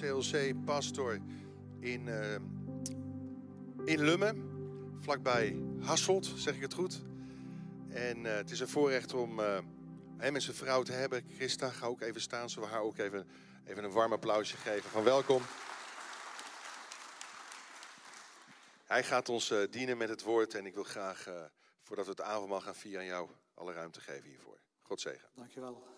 CLC-pastor in, uh, in Lummen, vlakbij Hasselt, zeg ik het goed. En uh, het is een voorrecht om uh, hem en zijn vrouw te hebben. Christa, ga ook even staan, zullen we haar ook even, even een warm applausje geven van welkom. Hij gaat ons dienen met het woord en ik wil graag, voordat we het avondmaal gaan vieren, aan jou alle ruimte geven hiervoor. God zegen. Dankjewel.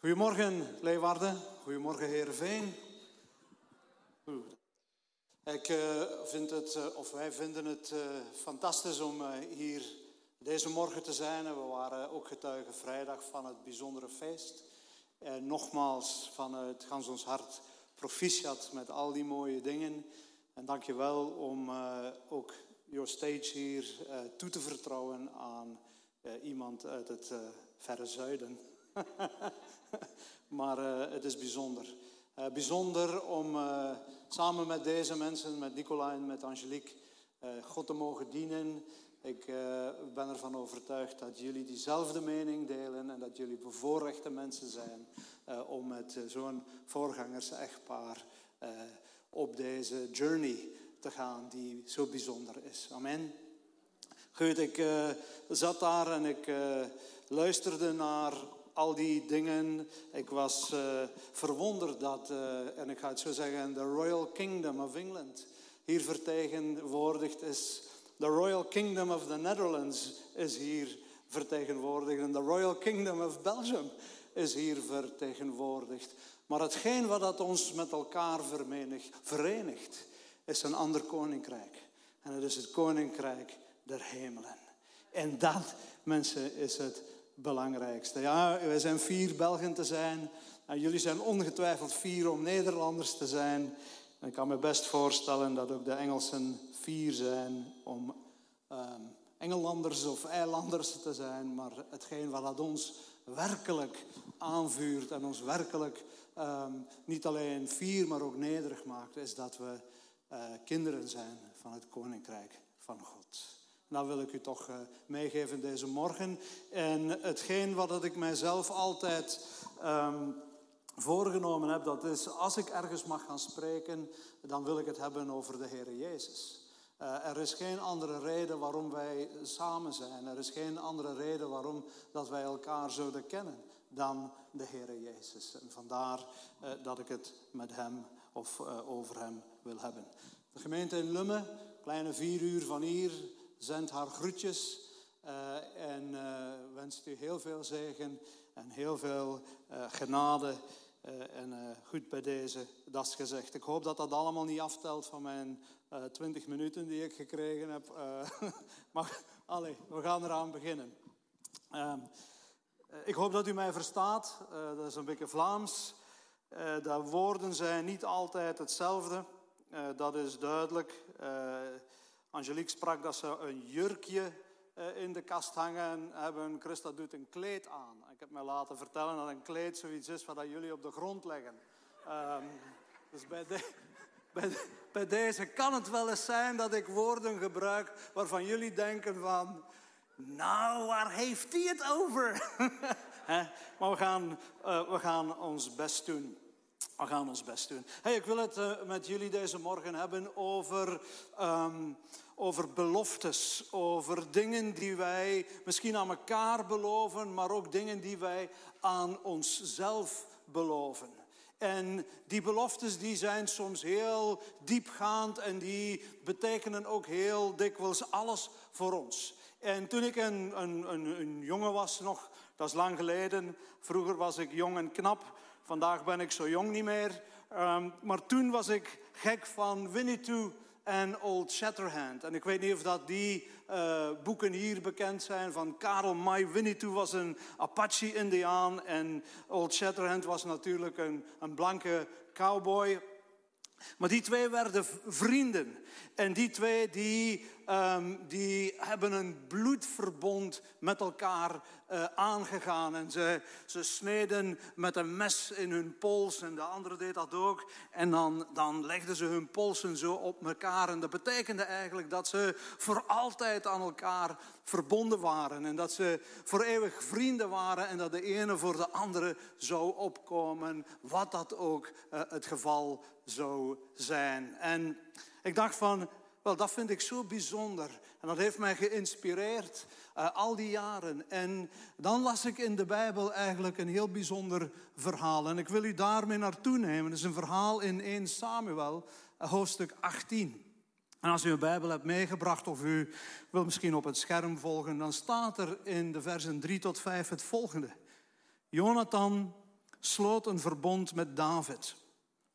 Goedemorgen Leeuwarden, goedemorgen Heerenveen. Ik uh, vind het, uh, of wij vinden het uh, fantastisch om hier deze morgen te zijn. We waren ook getuigen vrijdag van het bijzondere feest. En nogmaals vanuit gans ons hart proficiat met al die mooie dingen. En dank je wel om ook your stage hier toe te vertrouwen aan iemand uit het verre zuiden. maar uh, het is bijzonder. Uh, bijzonder om uh, samen met deze mensen, met Nicola en met Angelique, God te mogen dienen. Ik ben ervan overtuigd dat jullie diezelfde mening delen en dat jullie bevoorrechte mensen zijn om met zo'n voorgangers-echtpaar op deze journey te gaan die zo bijzonder is. Amen. Goed, ik zat daar en ik luisterde naar al die dingen. Ik was uh, verwonderd dat, uh, en ik ga het zo zeggen, de Royal Kingdom of England hier vertegenwoordigd is. De Royal Kingdom of the Netherlands is hier vertegenwoordigd. En de Royal Kingdom of Belgium is hier vertegenwoordigd. Maar hetgeen wat dat ons met elkaar verenigt, is een ander koninkrijk. En het is het koninkrijk der hemelen. En dat, mensen, is het belangrijkste. Ja, wij zijn vier Belgen te zijn. En jullie zijn ongetwijfeld vier om Nederlanders te zijn. Ik kan me best voorstellen dat ook de Engelsen vier zijn om um, Engelanders of eilanders te zijn. Maar hetgeen wat ons werkelijk aanvuurt en ons werkelijk um, niet alleen vier, maar ook nederig maakt, is dat we uh, kinderen zijn van het Koninkrijk van God. Dat wil ik u toch uh, meegeven deze morgen. En hetgeen wat ik mijzelf altijd um, voorgenomen heb, dat is als ik ergens mag gaan spreken, dan wil ik het hebben over de Heer Jezus. Uh, er is geen andere reden waarom wij samen zijn. Er is geen andere reden waarom dat wij elkaar zouden kennen dan de Heer Jezus. En vandaar uh, dat ik het met Hem of over Hem wil hebben. De gemeente in Lummen, kleine vier uur van hier, zendt haar groetjes uh, en uh, wenst u heel veel zegen en heel veel uh, genade. en goed bij deze, dat is gezegd. Ik hoop dat dat allemaal niet aftelt van mijn 20 minuten die ik gekregen heb. maar allez, we gaan eraan beginnen. Ehm, ik hoop dat u mij verstaat. dat is een beetje Vlaams. de woorden zijn niet altijd hetzelfde. dat is duidelijk. Angelique sprak dat ze een jurkje eh, in de kast hangen hebben. Christa doet een kleed aan. Ik heb mij laten vertellen dat een kleed zoiets is wat jullie op de grond leggen. Um, dus bij, de, bij, deze kan het wel eens zijn dat ik woorden gebruik waarvan jullie denken van... Nou, waar heeft hij het over? maar we gaan, uh, we gaan ons best doen. We gaan ons best doen. Ik wil het uh, met jullie deze morgen hebben over, um, over beloftes. Over dingen die wij misschien aan elkaar beloven, maar ook dingen die wij aan onszelf beloven. En die beloftes die zijn soms heel diepgaand en die betekenen ook heel dikwijls alles voor ons. En toen ik een, een, een, jongen was nog, dat is lang geleden, vroeger was ik jong en knap, Vandaag ben ik zo jong niet meer. Um, maar toen was ik gek van Winnetou en Old Shatterhand. En ik weet niet of dat die uh, boeken hier bekend zijn van Karel May. Winnetou was een Apache-Indiaan en Old Shatterhand was natuurlijk een, een blanke cowboy. Maar die twee werden vrienden. En die twee die ehm, die hebben een bloedverbond met elkaar uh, aangegaan. En ze, ze sneden met een mes in hun pols en de andere deed dat ook. En dan, dan legden ze hun polsen zo op elkaar. En dat betekende eigenlijk dat ze voor altijd aan elkaar verbonden waren. En dat ze voor eeuwig vrienden waren en dat de ene voor de andere zou opkomen, wat dat ook uh, het geval zou zijn. En ik dacht van, wel, dat vind ik zo bijzonder. En dat heeft mij geïnspireerd uh, al die jaren. En dan las ik in de Bijbel eigenlijk een heel bijzonder verhaal. En ik wil u daarmee naartoe nemen. Het is een verhaal in 1 Samuel, uh, hoofdstuk 18. En als u een Bijbel hebt meegebracht of u wil misschien op het scherm volgen, dan staat er in de versen 3 tot 5 het volgende. Jonathan sloot een verbond met David,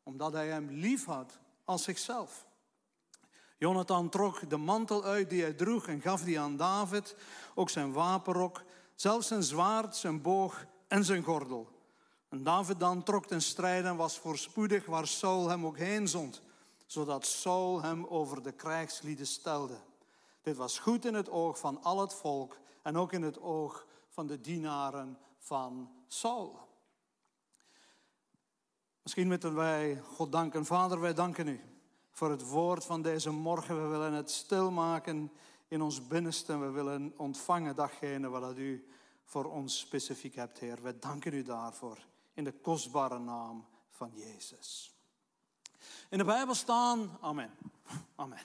omdat hij hem lief had als zichzelf. Jonathan trok de mantel uit die hij droeg en gaf die aan David, ook zijn wapenrok, zelfs zijn zwaard, zijn boog en zijn gordel. En David dan trok ten strijde en was voorspoedig waar Saul hem ook heen zond, zodat Saul hem over de krijgslieden stelde. Dit was goed in het oog van al het volk en ook in het oog van de dienaren van Saul. Misschien moeten wij God danken. Vader, wij danken u voor het woord van deze morgen. We willen het stilmaken in ons binnenste. We willen ontvangen datgene wat u voor ons specifiek hebt, Heer. We danken u daarvoor in de kostbare naam van Jezus. In de Bijbel staan, amen. Amen.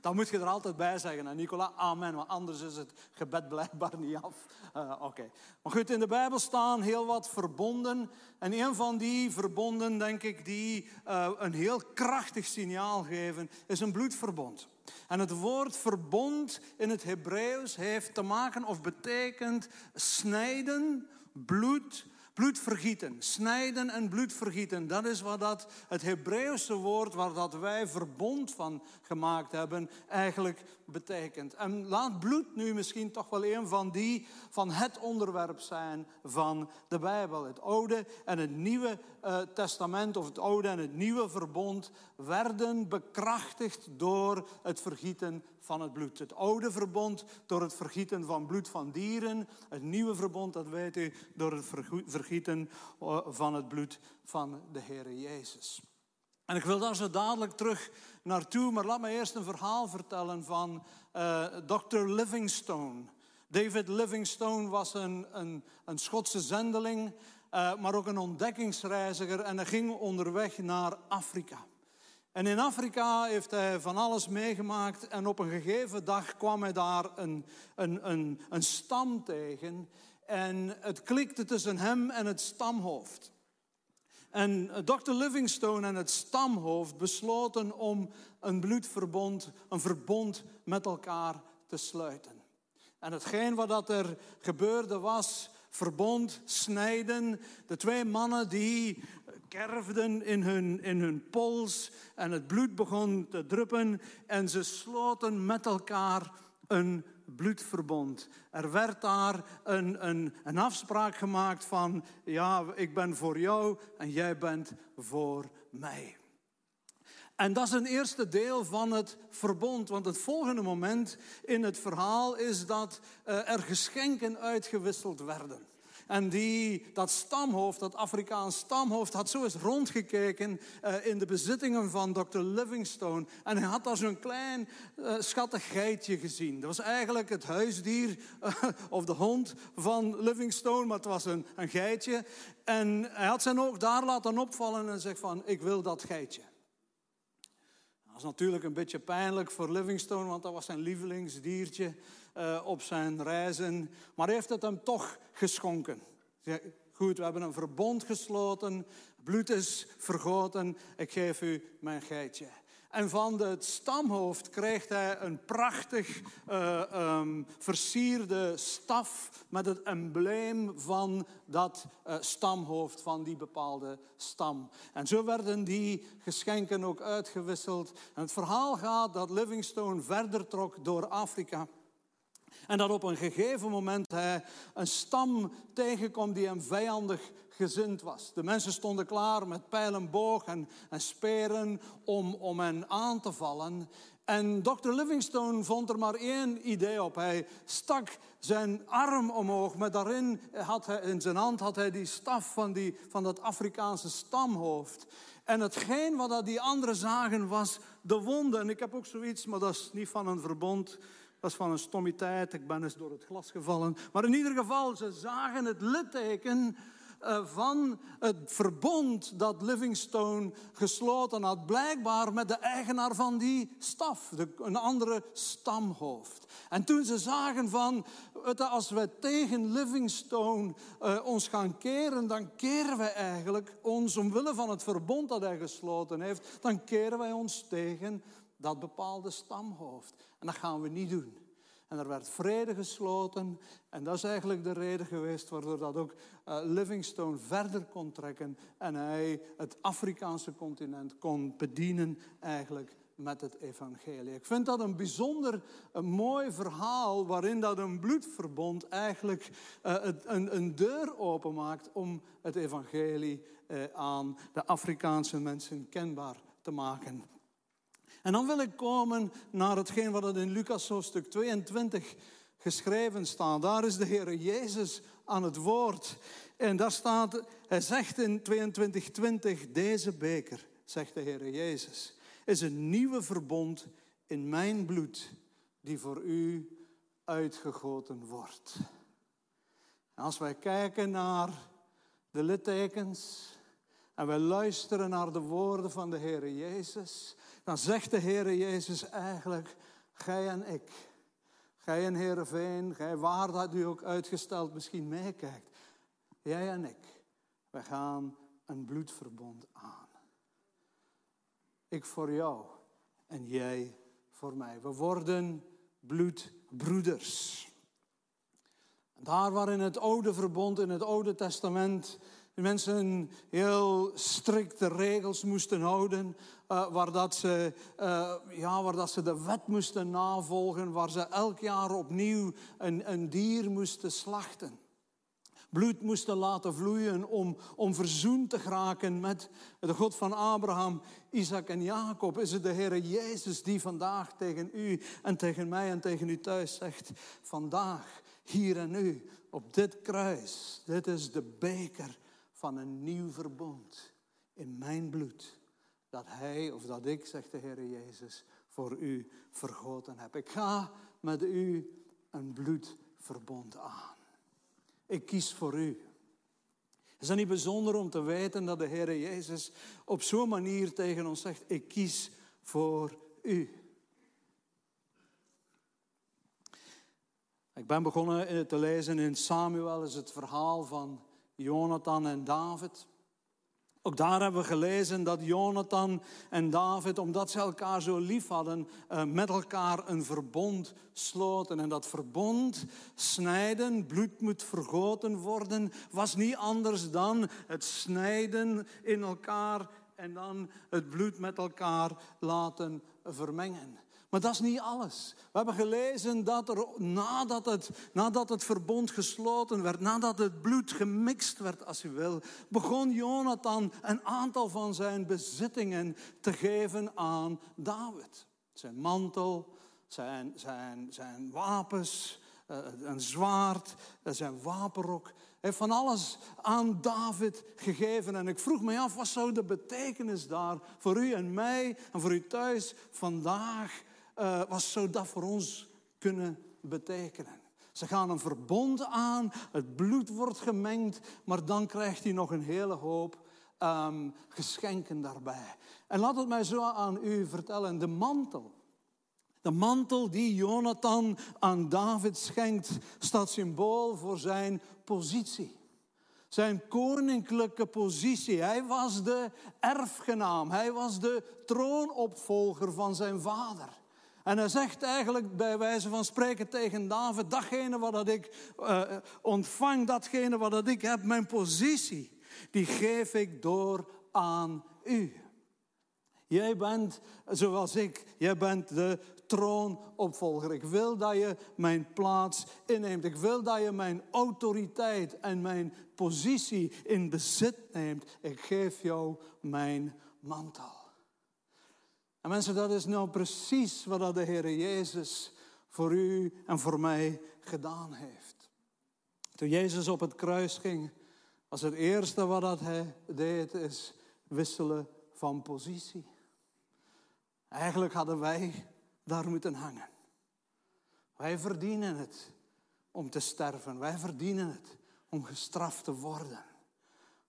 Dan moet je er altijd bij zeggen, Nicola, amen, want anders is het gebed blijkbaar niet af. Uh, Oké. Maar goed, in de Bijbel staan heel wat verbonden. En een van die verbonden, denk ik, die uh, een heel krachtig signaal geven, is een bloedverbond. En het woord verbond in het Hebreeuws heeft te maken of betekent snijden, bloed, Bloedvergieten, snijden en bloedvergieten. Dat is wat dat, het Hebreeuwse woord waar dat wij verbond van gemaakt hebben eigenlijk betekent. En laat bloed nu misschien toch wel een van die van het onderwerp zijn van de Bijbel. Het Oude en het Nieuwe uh, Testament of het Oude en het Nieuwe Verbond werden bekrachtigd door het vergieten van het bloed. Het oude verbond door het vergieten van bloed van dieren. Het nieuwe verbond, dat weet u, door het vergieten eh, van het bloed van de Heer Jezus. En ik wil daar zo dadelijk terug naartoe, maar laat me eerst een verhaal vertellen van eh, Dr. Livingstone. David Livingstone was een, een, een Schotse zendeling, uh, maar ook een ontdekkingsreiziger en hij ging onderweg naar Afrika. En in Afrika heeft hij van alles meegemaakt en op een gegeven dag kwam hij daar een, een, een, een stam tegen en het klikte tussen hem en het stamhoofd. En Dr. Livingstone en het stamhoofd besloten om een bloedverbond, een verbond met elkaar te sluiten. En hetgeen wat dat er gebeurde was verbond, snijden. De twee mannen die kerfden in hun, in hun pols en het bloed begon te druppen en ze sloten met elkaar een bloedverbond. Er werd daar een, een, een afspraak gemaakt van, ja, ik ben voor jou en jij bent voor mij. En dat is een eerste deel van het verbond. Want het volgende moment in het verhaal is dat uh, er geschenken uitgewisseld werden. En die, dat stamhoofd, dat Afrikaans stamhoofd, had zo eens rondgekeken uh, in de bezittingen van Dr. Livingstone. En hij had daar zo'n klein uh, schattig geitje gezien. Dat was eigenlijk het huisdier uh, of de hond van Livingstone, maar het was een, een geitje. En hij had zijn oog daar laten opvallen en zegt van, ik wil dat geitje. Dat was natuurlijk een beetje pijnlijk voor Livingstone, want dat was zijn lievelingsdiertje uh, op zijn reizen. Maar heeft het hem toch geschonken. Goed, we hebben een verbond gesloten, bloed is vergoten, ik geef u mijn geitje. En van het stamhoofd krijgt hij een prachtig uh, um, versierde staf met het embleem van dat uh, stamhoofd van die bepaalde stam. En zo werden die geschenken ook uitgewisseld. En het verhaal gaat dat Livingstone verder trok door Afrika. En dat op een gegeven moment hij een stam tegenkomt die hem vijandig gezind was. De mensen stonden klaar met pijl en boog en, en speren om, om hen aan te vallen. En Dr. Livingstone vond er maar één idee op. Hij stak zijn arm omhoog, met daarin had hij, in zijn hand had hij die staf van, die, van dat Afrikaanse stamhoofd. En hetgeen wat die anderen zagen was de wonde. En ik heb ook zoiets, maar dat is niet van een verbond. Dat is van een stommiteit. Ik ben eens door het glas gevallen. Maar in ieder geval, ze zagen het litteken eh, van het verbond dat Livingstone gesloten had. Blijkbaar met de eigenaar van die staf, een andere stamhoofd. En toen ze zagen van, als we tegen Livingstone uh, ons gaan keren, dan keren we eigenlijk ons, omwille van het verbond dat hij gesloten heeft, dan keren wij ons tegen dat bepaalde stamhoofd. En dat gaan we niet doen. En er werd vrede gesloten. En dat is eigenlijk de reden geweest waardoor dat ook uh, Livingstone verder kon trekken. En hij het Afrikaanse continent kon bedienen eigenlijk met het evangelie. Ik vind dat een bijzonder een mooi verhaal waarin dat een bloedverbond eigenlijk uh, een, een, deur openmaakt om het evangelie aan de Afrikaanse mensen kenbaar te maken. En dan wil ik komen naar hetgeen wat het in Lucas hoofdstuk 22 geschreven staat. Daar is de Heer Jezus aan het woord. En daar staat, hij zegt in 22:20, deze beker, zegt de Heer Jezus, is een nieuwe verbond in mijn bloed die voor u uitgegoten wordt. Als wij kijken naar de littekens en wij luisteren naar de woorden van de Heer Jezus, dan zegt de Heer Jezus eigenlijk, gij en ik, gij en Heerenveen, gij waar dat u ook uitgesteld misschien meekijkt, jij en ik, wij gaan een bloedverbond aan. Ik voor jou en jij voor mij. We worden bloedbroeders. Daar waar in het oude verbond, in het oude testament, mensen heel strikte regels moesten houden, uh, waar, dat ze, uh, ja, waar dat ze de wet moesten navolgen, waar ze elk jaar opnieuw een, een dier moesten slachten. Bloed moesten laten vloeien om, om verzoend te geraken met de God van Abraham, Isaac en Jacob. Is het de Heer Jezus die vandaag tegen u en tegen mij en tegen u thuis zegt, vandaag, hier en nu, op dit kruis, dit is de beker van een nieuw verbond in mijn bloed. Dat Hij of dat ik, zegt de Heer Jezus, voor u vergoten heb. Ik ga met u een bloedverbond aan. Ik kies voor u. Is dat niet bijzonder om te weten dat de Heer Jezus op zo'n manier tegen ons zegt, ik kies voor u. Ik ben begonnen te lezen in Samuel, is het verhaal van Jonathan en David. Ook daar hebben we gelezen dat Jonathan en David, omdat ze elkaar zo lief hadden, eh, met elkaar een verbond sloten. En dat verbond, snijden, bloed moet vergoten worden, was niet anders dan het snijden in elkaar en dan het bloed met elkaar laten vermengen. Maar dat is niet alles. We hebben gelezen dat er nadat het, nadat het verbond gesloten werd, nadat het bloed gemixt werd, als u wil, begon Jonathan een aantal van zijn bezittingen te geven aan David. Zijn mantel, zijn, zijn, zijn wapens, eh, een zwaard, eh, zijn wapenrok. Hij heeft van alles aan David gegeven. En ik vroeg me af, wat zou de betekenis daar voor u en mij en voor u thuis vandaag uh, wat zou dat voor ons kunnen betekenen? Ze gaan een verbond aan, het bloed wordt gemengd, maar dan krijgt hij nog een hele hoop um, geschenken daarbij. En laat het mij zo aan u vertellen, de mantel. De mantel die Jonathan aan David schenkt, staat symbool voor zijn positie. Zijn koninklijke positie. Hij was de erfgenaam, hij was de troonopvolger van zijn vader. En hij zegt eigenlijk bij wijze van spreken tegen David, datgene wat ik uh, ontvang, datgene wat ik heb, mijn positie, die geef ik door aan u. Jij bent zoals ik, jij bent de troonopvolger. Ik wil dat je mijn plaats inneemt. Ik wil dat je mijn autoriteit en mijn positie in bezit neemt. Ik geef jou mijn mantel. En mensen, dat is nou precies wat de Heer Jezus voor u en voor mij gedaan heeft. Toen Jezus op het kruis ging, was het eerste wat hij deed, is wisselen van positie. Eigenlijk hadden wij daar moeten hangen. Wij verdienen het om te sterven. Wij verdienen het om gestraft te worden.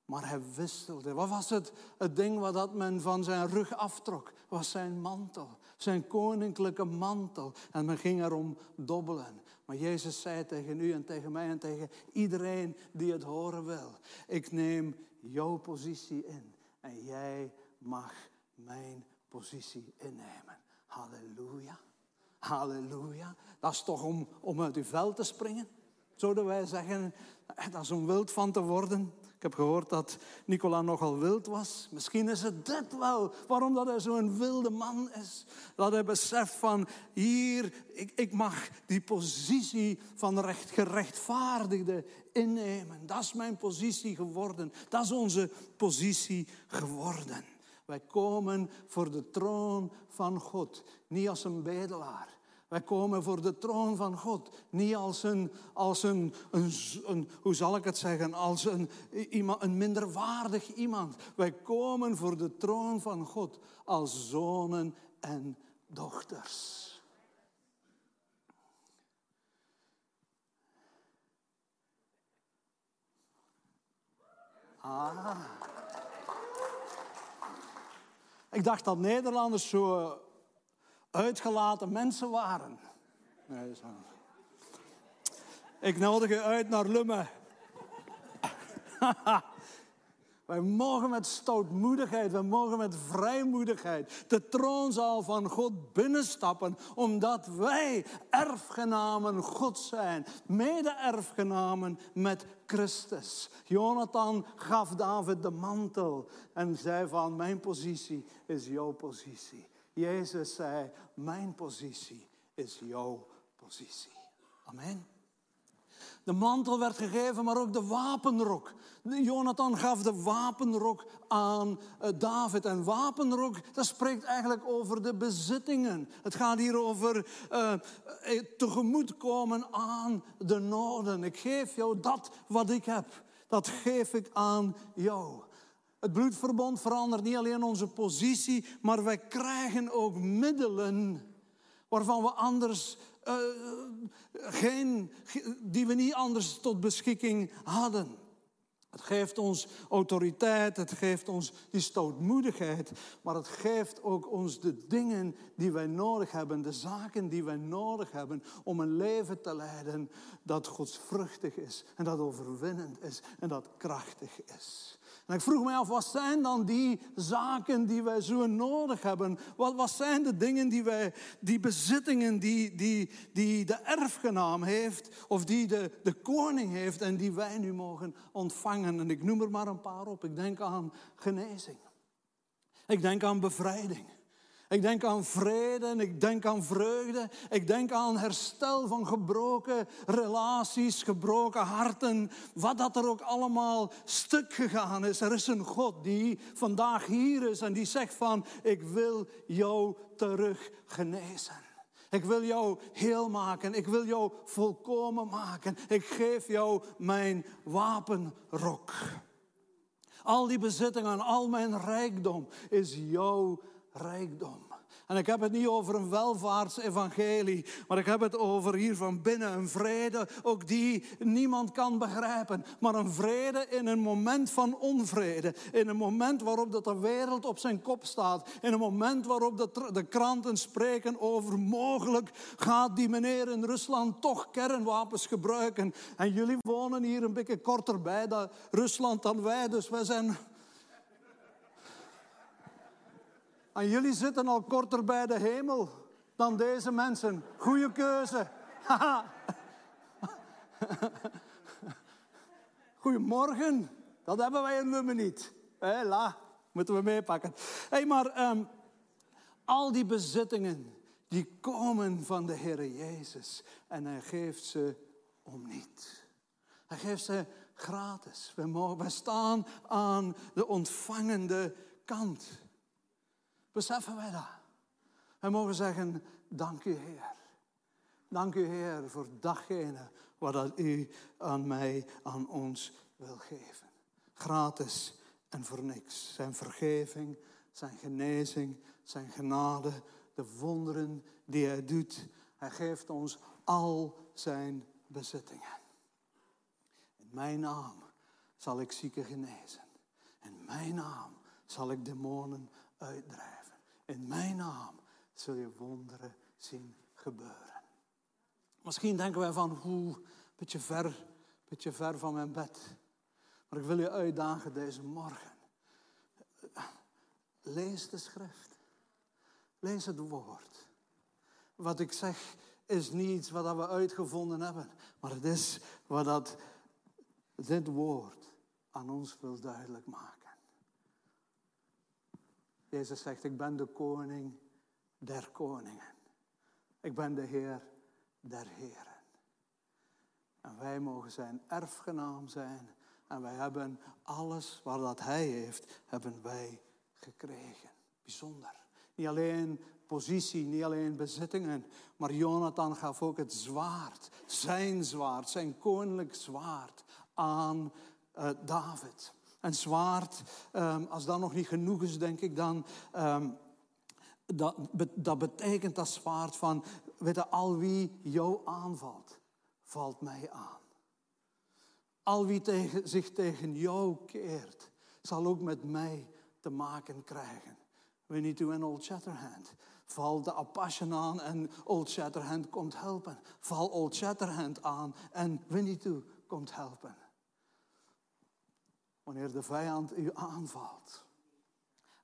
Maar hij wisselde. Wat was het, het ding wat dat men van zijn rug aftrok? Was zijn mantel. Zijn koninklijke mantel. En men ging erom dobbelen. Maar Jezus zei tegen u en tegen mij en tegen iedereen die het horen wil. Ik neem jouw positie in. En jij mag mijn positie innemen. Halleluja. Halleluja. Dat is toch om, om uit uw veld te springen? Zouden wij zeggen, dat is om wild van te worden. Ik heb gehoord dat Nicola nogal wild was. Misschien is het dit wel, waarom dat hij zo'n wilde man is. Dat hij beseft van, hier, ik, ik mag die positie van recht, gerechtvaardigde innemen. Dat is mijn positie geworden. Dat is onze positie geworden. Wij komen voor de troon van God, niet als een bedelaar. Wij komen voor de troon van God. Niet als een, als een, een, hoe zal ik het zeggen, als een, iemand, een minderwaardig iemand. Wij komen voor de troon van God als zonen en dochters. Ah. Ik dacht dat Nederlanders zo uitgelaten mensen waren. Nee, zo. Ik nodig je uit naar Lummen. Wij mogen met stoutmoedigheid, wij mogen met vrijmoedigheid de troonzaal van God binnenstappen, omdat wij erfgenamen God zijn, mede-erfgenamen met Christus. Jonathan gaf David de mantel en zei van mijn positie is jouw positie. Jezus zei, mijn positie is jouw positie. Amen. De mantel werd gegeven, maar ook de wapenrok. Jonathan gaf de wapenrok aan eh, David. En wapenrok, dat spreekt eigenlijk over de bezittingen. Het gaat hier over uh, tegemoetkomen aan de noden. Ik geef jou dat wat ik heb. Dat geef ik aan jou. Het bloedverbond verandert niet alleen onze positie, maar wij krijgen ook middelen waarvan we anders uh, geen, die we niet anders tot beschikking hadden. Het geeft ons autoriteit, het geeft ons die stoutmoedigheid, maar het geeft ook ons de dingen die wij nodig hebben, de zaken die wij nodig hebben om een leven te leiden dat godsvruchtig is en dat overwinnend is en dat krachtig is. En ik vroeg mij af, wat zijn dan die zaken die wij zo nodig hebben? Wat, wat zijn de dingen die wij, die bezittingen die, die, die de erfgenaam heeft, of die de, de koning heeft en die wij nu mogen ontvangen? En ik noem er maar een paar op. Ik denk aan genezing. Ik denk aan bevrijding. Ik denk aan vrede ik denk aan vreugde. Ik denk aan herstel van gebroken relaties, gebroken harten. Wat dat er ook allemaal stuk gegaan is. Er is een God die vandaag hier is en die zegt van... Ik wil jou terug genezen. Ik wil jou heel maken. Ik wil jou volkomen maken. Ik geef jou mijn wapenrok. Al die bezittingen, al mijn rijkdom is jouw rijkdom. En ik heb het niet over een welvaartsevangelie, maar ik heb het over hier van binnen een vrede, ook die niemand kan begrijpen. Maar een vrede in een moment van onvrede. In een moment waarop dat de wereld op zijn kop staat. In een moment waarop de, kranten spreken over mogelijk gaat die meneer in Rusland toch kernwapens gebruiken. En jullie wonen hier een beetje korter bij dat Rusland dan wij, dus wij zijn En jullie zitten al korter bij de hemel dan deze mensen. Goeie keuze. Goedemorgen. Dat hebben wij in Lummen niet. Hela, moeten we meepakken. Hé, hey, maar um, al die bezittingen, die komen van de Heer Jezus. En hij geeft ze om niet. Hij geeft ze gratis. We staan aan de ontvangende kant. Beseffen wij dat? Wij mogen zeggen, dank u Heer. Dank u Heer voor datgene wat u aan mij, aan ons wil geven. Gratis en voor niks. Zijn vergeving, zijn genezing, zijn genade, de wonderen die hij doet. Hij geeft ons al zijn bezittingen. In mijn naam zal ik zieken genezen. In mijn naam zal ik demonen uitdrijven. In mijn naam zul je wonderen zien gebeuren. Misschien denken wij van, hoe, beetje ver, beetje ver van mijn bed. Maar ik wil je uitdagen deze morgen. Lees de schrift. Lees het woord. Wat ik zeg is niet wat we uitgevonden hebben, maar het is wat dat, dit woord aan ons wil duidelijk maken. Jezus zegt, ik ben de koning der koningen. Ik ben de Heer der Heren. En wij mogen zijn erfgenaam zijn. En wij hebben alles wat dat Hij heeft, hebben wij gekregen. Bijzonder. Niet alleen positie, niet alleen bezittingen, maar Jonathan gaf ook het zwaard, zijn zwaard, zijn koninklijk zwaard aan uh, David. En zwaard, um, als dat nog niet genoeg is, denk ik dan, um, dat, dat betekent dat zwaard van, weet je, al wie jou aanvalt, valt mij aan. Al wie zich tegen jou keert, zal ook met mij te maken krijgen. We need to Old Shatterhand. Val de Apache aan en Old Shatterhand komt helpen. Val Old Shatterhand aan en Winnie komt helpen. Wanneer de vijand u aanvalt.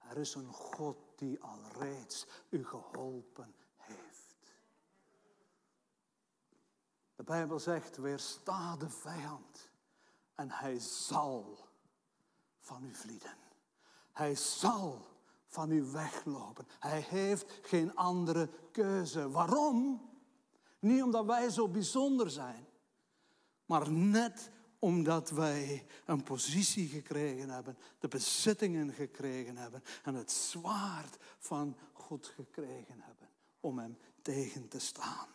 Er is een God die al reeds u geholpen heeft. De Bijbel zegt, weersta de vijand en hij zal van u vlieden. Hij zal van u weglopen. Hij heeft geen andere keuze. Waarom? Niet omdat wij zo bijzonder zijn, maar net omdat wij een positie gekregen hebben, de bezittingen gekregen hebben en het zwaard van God gekregen hebben om hem tegen te staan.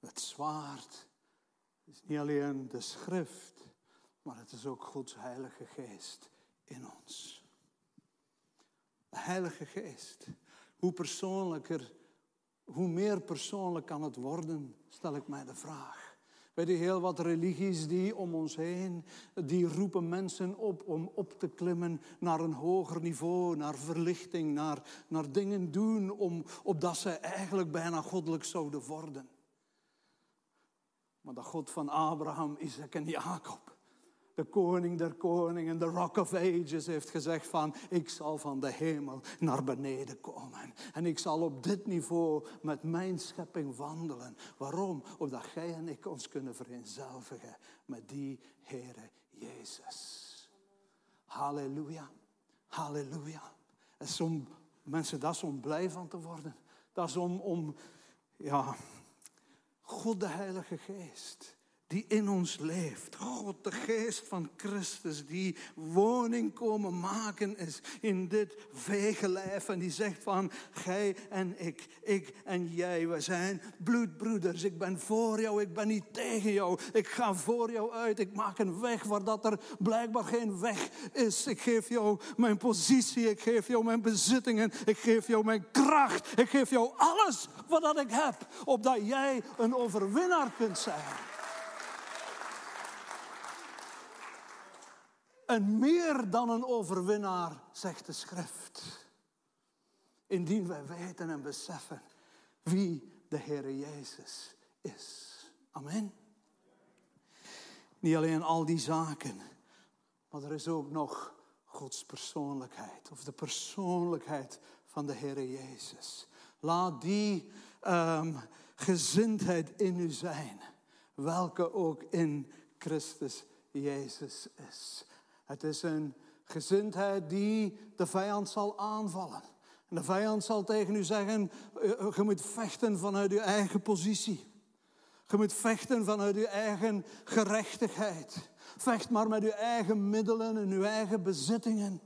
Het zwaard is niet alleen de schrift, maar het is ook Gods Heilige Geest in ons. De Heilige Geest. Hoe persoonlijker, hoe meer persoonlijk kan het worden, stel ik mij de vraag. Weet je, heel wat religies die om ons heen, die roepen mensen op om op te klimmen naar een hoger niveau, naar verlichting, naar, naar dingen doen, om, opdat ze eigenlijk bijna goddelijk zouden worden. Maar de God van Abraham, Isaac en Jacob, de koning der koningen, de rock of ages, heeft gezegd van, ik zal van de hemel naar beneden komen. En ik zal op dit niveau met mijn schepping wandelen. Waarom? Omdat jij en ik ons kunnen vereenzelvigen met die Heere Jezus. Halleluja, halleluja. Het is om, mensen, dat is om blij van te worden. Dat is om, om ja, God de Heilige Geest die in ons leeft. God, de geest van Christus die woning komen maken is in dit veegelijf. En die zegt van, gij en ik, ik en jij, we zijn bloedbroeders. Ik ben voor jou, ik ben niet tegen jou. Ik ga voor jou uit, ik maak een weg waar dat er blijkbaar geen weg is. Ik geef jou mijn positie, ik geef jou mijn bezittingen, ik geef jou mijn kracht. Ik geef jou alles wat dat ik heb, opdat jij een overwinnaar kunt zijn. En meer dan een overwinnaar, zegt de schrift. Indien wij weten en beseffen wie de Heer Jezus is. Amen. Niet alleen al die zaken, maar er is ook nog Gods persoonlijkheid. Of de persoonlijkheid van de Heer Jezus. Laat die um, gezindheid in u zijn, welke ook in Christus Jezus is. Het is een gezindheid die de vijand zal aanvallen. En de vijand zal tegen u zeggen, eh, eh, je moet vechten vanuit uw eigen positie. Je moet vechten vanuit uw eigen gerechtigheid. Vecht maar met uw eigen middelen en uw eigen bezittingen.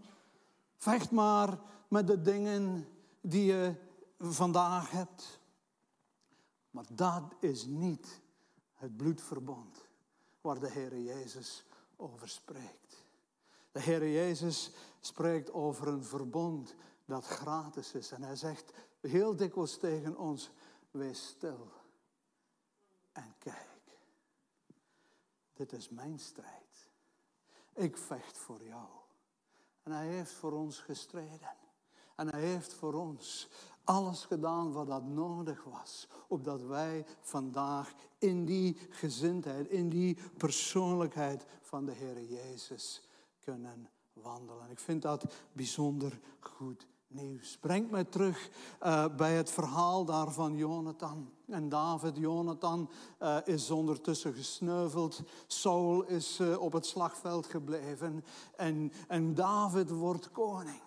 Vecht maar met de dingen die je vandaag hebt. Maar dat is niet het bloedverbond waar de Heer Jezus over spreekt. De Heer Jezus spreekt over een verbond dat gratis is. En hij zegt heel dikwijls tegen ons, wees stil en kijk. Dit is mijn strijd. Ik vecht voor jou. En hij heeft voor ons gestreden. En hij heeft voor ons alles gedaan wat dat nodig was. Opdat wij vandaag in die gezindheid, in die persoonlijkheid van de Heer Jezus kunnen wandelen. Ik vind dat bijzonder goed nieuws. Brengt mij terug uh, bij het verhaal daar van Jonathan en David. Jonathan uh, is ondertussen gesneuveld. Saul is uh, op het slagveld gebleven. En, en David wordt koning.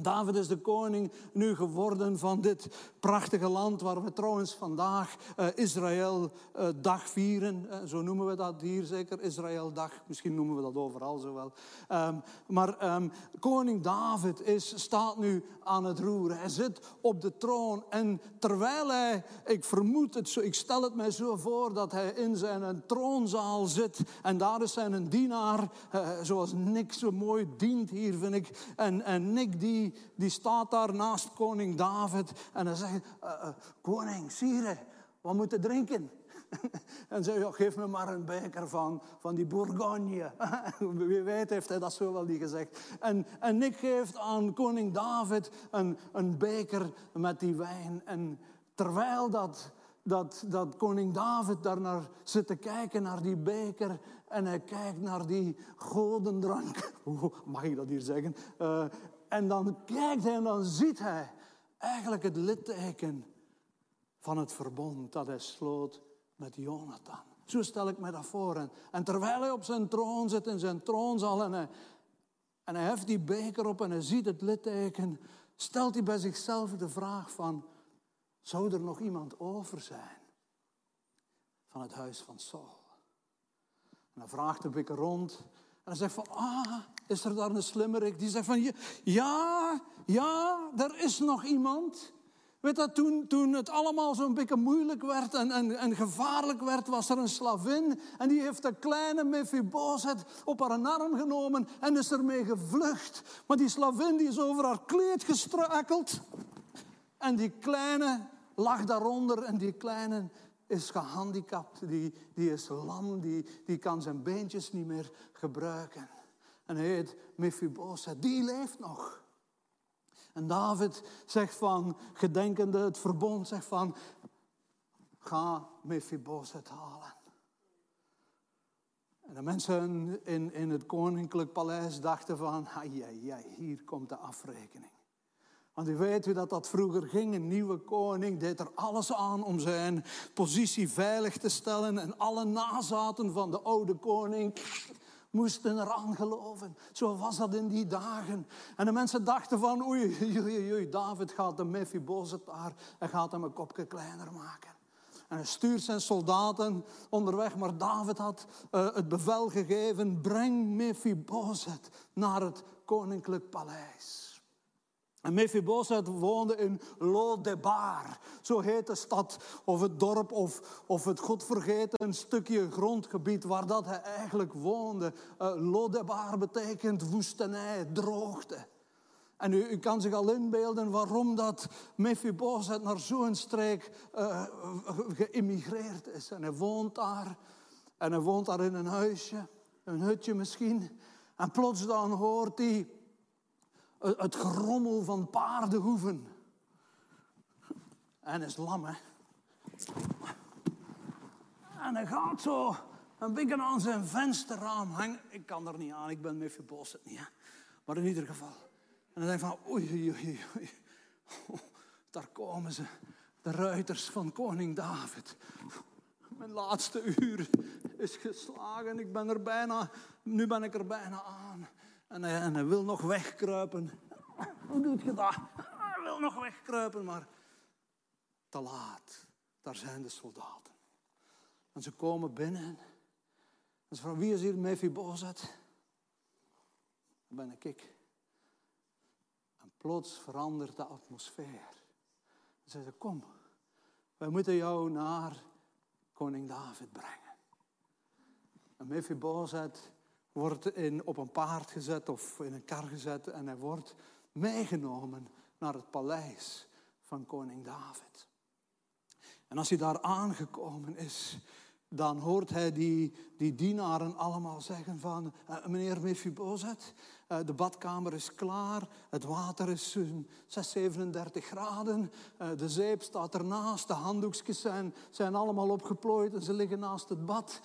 David is de koning nu geworden van dit prachtige land waar we trouwens vandaag uh, Israël uh, dag vieren. Uh, zo noemen we dat hier zeker, Israël dag. Misschien noemen we dat overal zo wel. Um, maar um, koning David is, staat nu aan het roer. Hij zit op de troon en terwijl hij, ik vermoed het zo, ik stel het mij zo voor dat hij in zijn troonzaal zit en daar is zijn dienaar, zoals Nick zo mooi dient hier vind ik. En, en Nick die die, staat daar naast koning David. En hij zegt, uh, uh, koning, sire, wat moet je drinken? en zei, ja, geef me maar een beker van, van die Bourgogne. Wie weet heeft hij dat zo wel niet gezegd. En, en ik geef aan koning David een, een beker met die wijn. En terwijl dat, dat, dat koning David daar naar zit te kijken, naar die beker... en hij kijkt naar die godendrank... Mag ik dat hier zeggen? Uh, en dan kijkt hij en dan ziet hij eigenlijk het litteken van het verbond dat hij sloot met Jonathan. Zo stel ik me dat voor. En, terwijl hij op zijn troon zit, in zijn troonzaal, en hij, en hij heft die beker op en hij ziet het litteken, stelt hij bij zichzelf de vraag van, zou er nog iemand over zijn van het huis van Saul? En dan vraagt de beker rond en zegt van, ah, is er daar een slimmerik? Die zegt van, ja, ja, er is nog iemand. Weet dat, toen, toen het allemaal zo'n beetje moeilijk werd en, en, en gevaarlijk werd, was er een slavin. En die heeft de kleine Mephibosheth op haar arm genomen en is ermee gevlucht. Maar die slavin die is over haar kleed gestruikeld. En die kleine lag daaronder en die kleine is gehandicapt, die, die is lam, die, die kan zijn beentjes niet meer gebruiken. En hij heet Mephibosheth, die leeft nog. En David zegt van, gedenkende het verbond, zegt van, ga Mephibosheth halen. En de mensen in, in het koninklijk paleis dachten van, ja, hier komt de afrekening. Want u weet hoe dat, dat vroeger ging. Een nieuwe koning deed er alles aan om zijn positie veilig te stellen. En alle nazaten van de oude koning moesten eraan geloven. Zo was dat in die dagen. En de mensen dachten van, oei, oei, oei David gaat de Mephibosheth daar en gaat hem een kopje kleiner maken. En hij stuurt zijn soldaten onderweg, maar David had uh, het bevel gegeven, breng Mephibosheth naar het koninklijk paleis. En Mephibosheth woonde in Lodebar. Zo heet de stad of het dorp of, of het godvergeten stukje grondgebied waar dat hij eigenlijk woonde. Uh, Lodebar betekent woestenij, droogte. En u, u, kan zich al inbeelden waarom dat Mephibosheth naar zo'n streek uh, geïmmigreerd is. En hij woont daar. En hij woont daar in een huisje, een hutje misschien. En plots dan hoort hij het gerommel van paardenhoeven. En is lam, hè. En hij gaat zo een beetje aan zijn vensterraam hangen. Ik kan er niet aan, ik ben Mephibosheth niet, hè. Maar in ieder geval. En hij denkt van, oei, oei, oei, oei. Daar komen ze, de ruiters van koning David. Mijn laatste uur is geslagen. Ik ben er bijna, nu ben ik er bijna aan. En hij, en hij wil nog wegkruipen. Hoe doet je dat? Hij wil nog wegkruipen, maar te laat. Daar zijn de soldaten. En ze komen binnen. En ze vragen, wie is hier Mephibosheth? Dan ben ik ik. Een Plots verandert de atmosfeer. Ze zeiden, kom, wij moeten jou naar koning David brengen. En Mephibosheth wordt in, op een paard gezet of in een kar gezet en hij wordt meegenomen naar het paleis van koning David. En als hij daar aangekomen is, dan hoort hij die, die dienaren allemaal zeggen van... Uh, meneer Mephibosheth, uh, de badkamer is klaar, het water is 6, 37 graden, uh, de zeep staat ernaast, de handdoekjes zijn, zijn allemaal opgeplooid en ze liggen naast het bad.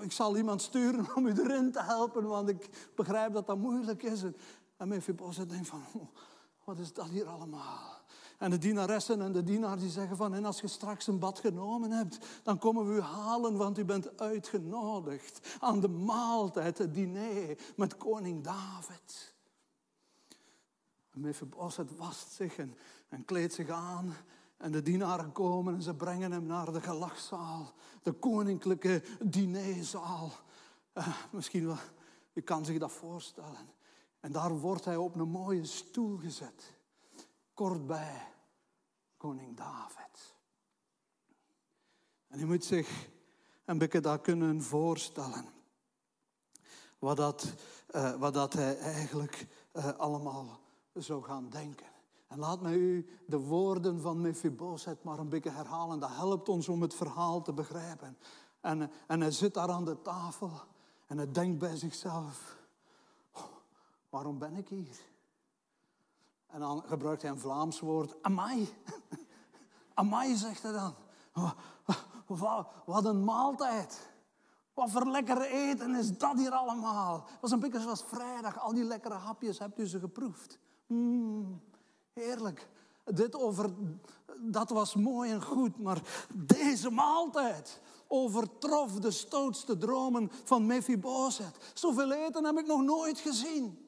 ik zal iemand sturen om u erin te helpen, want ik begrijp dat dat moeilijk is. En Mephibosheth denkt van, wat is dat hier allemaal? En de dienaressen en de dienaar die zeggen van... en als je straks een bad genomen hebt, dan komen we u halen... want u bent uitgenodigd aan de maaltijd, het diner met koning David. Mephibosheth wast zich en, en kleedt zich aan... En de dienaren komen en ze brengen hem naar de gelachzaal. De koninklijke dinerzaal. Uh, misschien wel, je kan zich dat voorstellen. En daar wordt hij op een mooie stoel gezet. Kort bij koning David. En je moet zich een beetje dat kunnen voorstellen. Wat dat, uh, wat dat hij eigenlijk uh, allemaal zou gaan denken. En laat mij u de woorden van Mephibosheth maar een beetje herhalen. Dat helpt ons om het verhaal te begrijpen. En, en hij zit daar aan de tafel en hij denkt bij zichzelf... Oh, waarom ben ik hier? En dan gebruikt hij een Vlaams woord, amai. amai, zegt hij dan. Wat een maaltijd. Wat voor lekkere eten is dat hier allemaal. Was een beetje zoals vrijdag. Al die lekkere hapjes, hebt u ze geproefd? Mm, heerlijk. Dit over, dat was mooi en goed, maar deze maaltijd overtrof de stoutste dromen van Mephibosheth. Zoveel eten heb ik nog nooit gezien.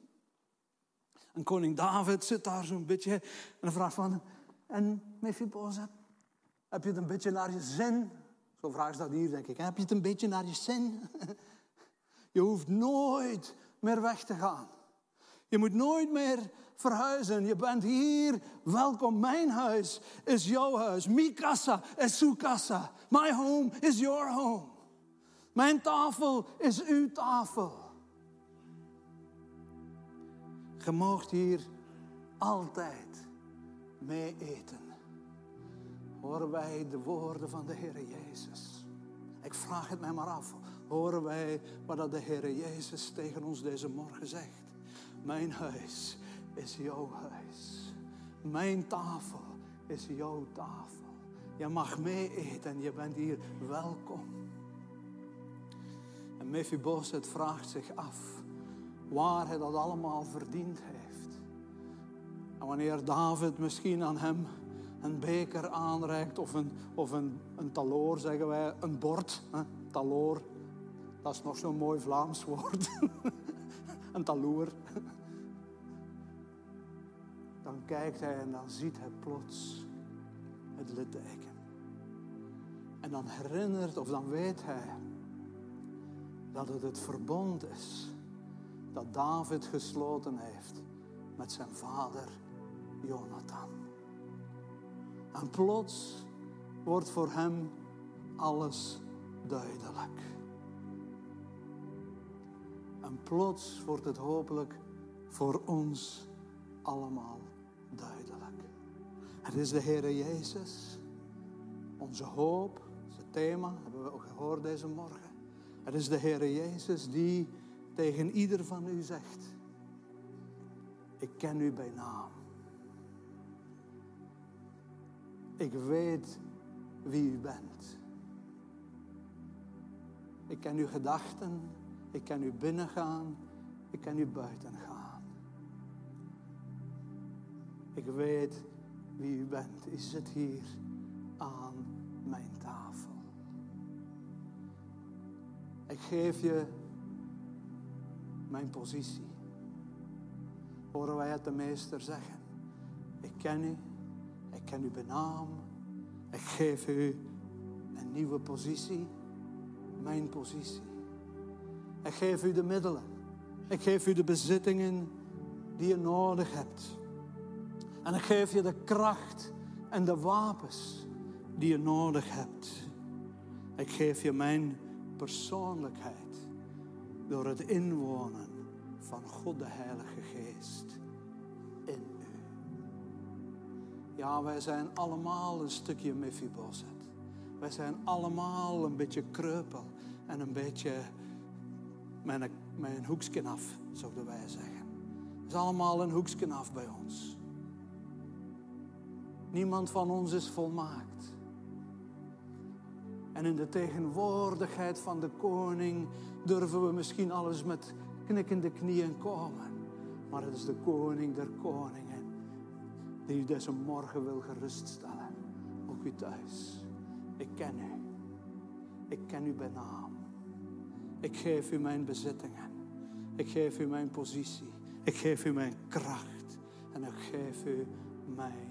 En koning David zit daar zo'n beetje en vraagt van... En Mephibosheth, heb je het een beetje naar je zin? Zo vraagt ze dat hier, denk ik. Heb je het een beetje naar je zin? Je hoeft nooit meer weg te gaan. Je moet nooit meer verhuizen. Je bent hier. Welkom. Mijn huis is jouw huis. Mi casa is su casa. My home is your home. Mijn tafel is uw tafel. Je mag hier altijd mee eten. Horen wij de woorden van de Heer Jezus? Ik vraag het mij maar af. Horen wij wat de Heer Jezus tegen ons deze morgen zegt? Mijn huis is jouw huis. Mijn tafel is jouw tafel. Je mag mee eten en je bent hier welkom. En Mephibosheth vraagt zich af waar hij dat allemaal verdiend heeft. En wanneer David misschien aan hem een beker aanreikt of een, of een, een taloor, zeggen wij, een bord, hè? taloor, dat is nog zo'n mooi Vlaams woord, een taloor. Dan kijkt hij en dan ziet hij plots het litteken. En dan herinnert of dan weet hij dat het het verbond is dat David gesloten heeft met zijn vader Jonathan. En plots wordt voor hem alles duidelijk. En plots wordt het hopelijk voor ons allemaal duidelijk. Het is de Heer Jezus, onze hoop, het thema, hebben we ook gehoord deze morgen. Het is de Heer Jezus die tegen ieder van u zegt: Ik ken u bij naam. Ik weet wie u bent. Ik ken uw gedachten, ik ken u binnengaan, ik ken u buiten gaan. Ik weet wie u bent. U zit hier aan mijn tafel. Ik geef je mijn positie. Horen wij het de meester zeggen. Ik ken u, ik ken u benaam, ik geef u een nieuwe positie, mijn positie. Ik geef u de middelen, ik geef u de bezittingen die je nodig hebt. En ik geef je de kracht en de wapens die je nodig hebt. Ik geef je mijn persoonlijkheid door het inwonen van God de Heilige Geest in u. Ja, wij zijn allemaal een stukje Mephibosheth. Wij zijn allemaal een beetje kreupel en een beetje mijn, mijn zouden wij zeggen. Het is allemaal een hoeksje af bij ons. Niemand van ons is volmaakt. En in de tegenwoordigheid van de koning durven we misschien alles met knikkende knieën komen. Maar het is de koning der koningen die u deze morgen wil geruststellen. Ook u thuis. Ik ken u. Ik ken u bij naam. Ik geef u mijn bezittingen. Ik geef u mijn positie. Ik geef u mijn kracht. En ik geef u mijn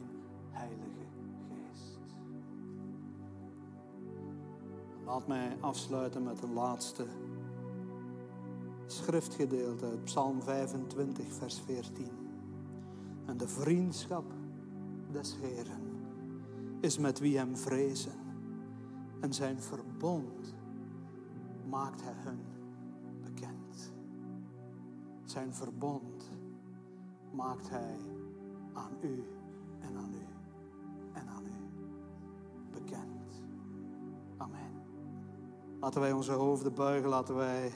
Heilige Laat mij afsluiten met een laatste schriftgedeelte uit Psalm 25, vers 14. En de vriendschap des Heeren is met wie hem vrezen. En zijn verbond maakt hij hun bekend. Zijn verbond maakt hij aan u Laten wij onze hoofden buigen, laten wij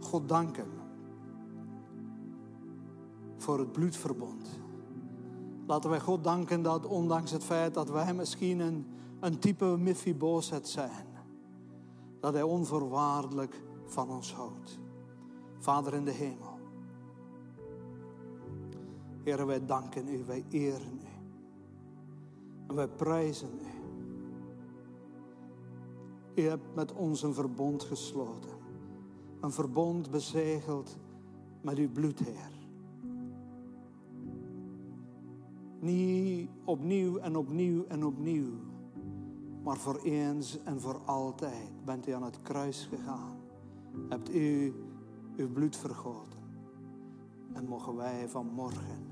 God danken voor het bloedverbond. Laten wij God danken dat ondanks het feit dat wij misschien een, een type Mephibosheth zijn, dat Hij onvoorwaardelijk van ons houdt. Vader in de hemel. Heer, wij danken U, wij eren U. En wij prijzen U. U hebt met ons een verbond gesloten. Een verbond bezegeld met uw bloed, Heer. Niet opnieuw en opnieuw en opnieuw. Maar voor eens en voor altijd bent u aan het kruis gegaan. Hebt u uw bloed vergoten. En mogen wij vanmorgen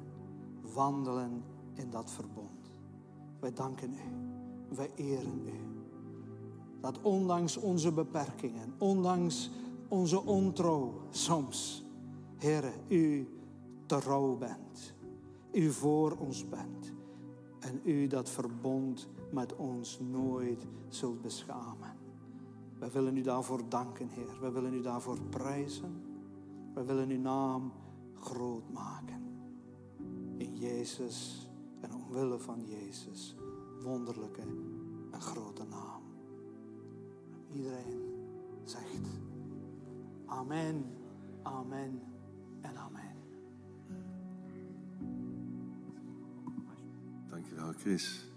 wandelen in dat verbond. Wij danken u. Wij eren u. Dat ondanks onze beperkingen, ondanks onze ontrouw soms, Heere, u trouw bent. U voor ons bent. En u dat verbond met ons nooit zult beschamen. Wij willen u daarvoor danken, Heer. Wij willen u daarvoor prijzen. Wij willen uw naam groot maken. In Jezus en omwille van Jezus. Wonderlijke en grote naam. Iedereen zegt Amen, Amen en Amen. Dankjewel, Chris.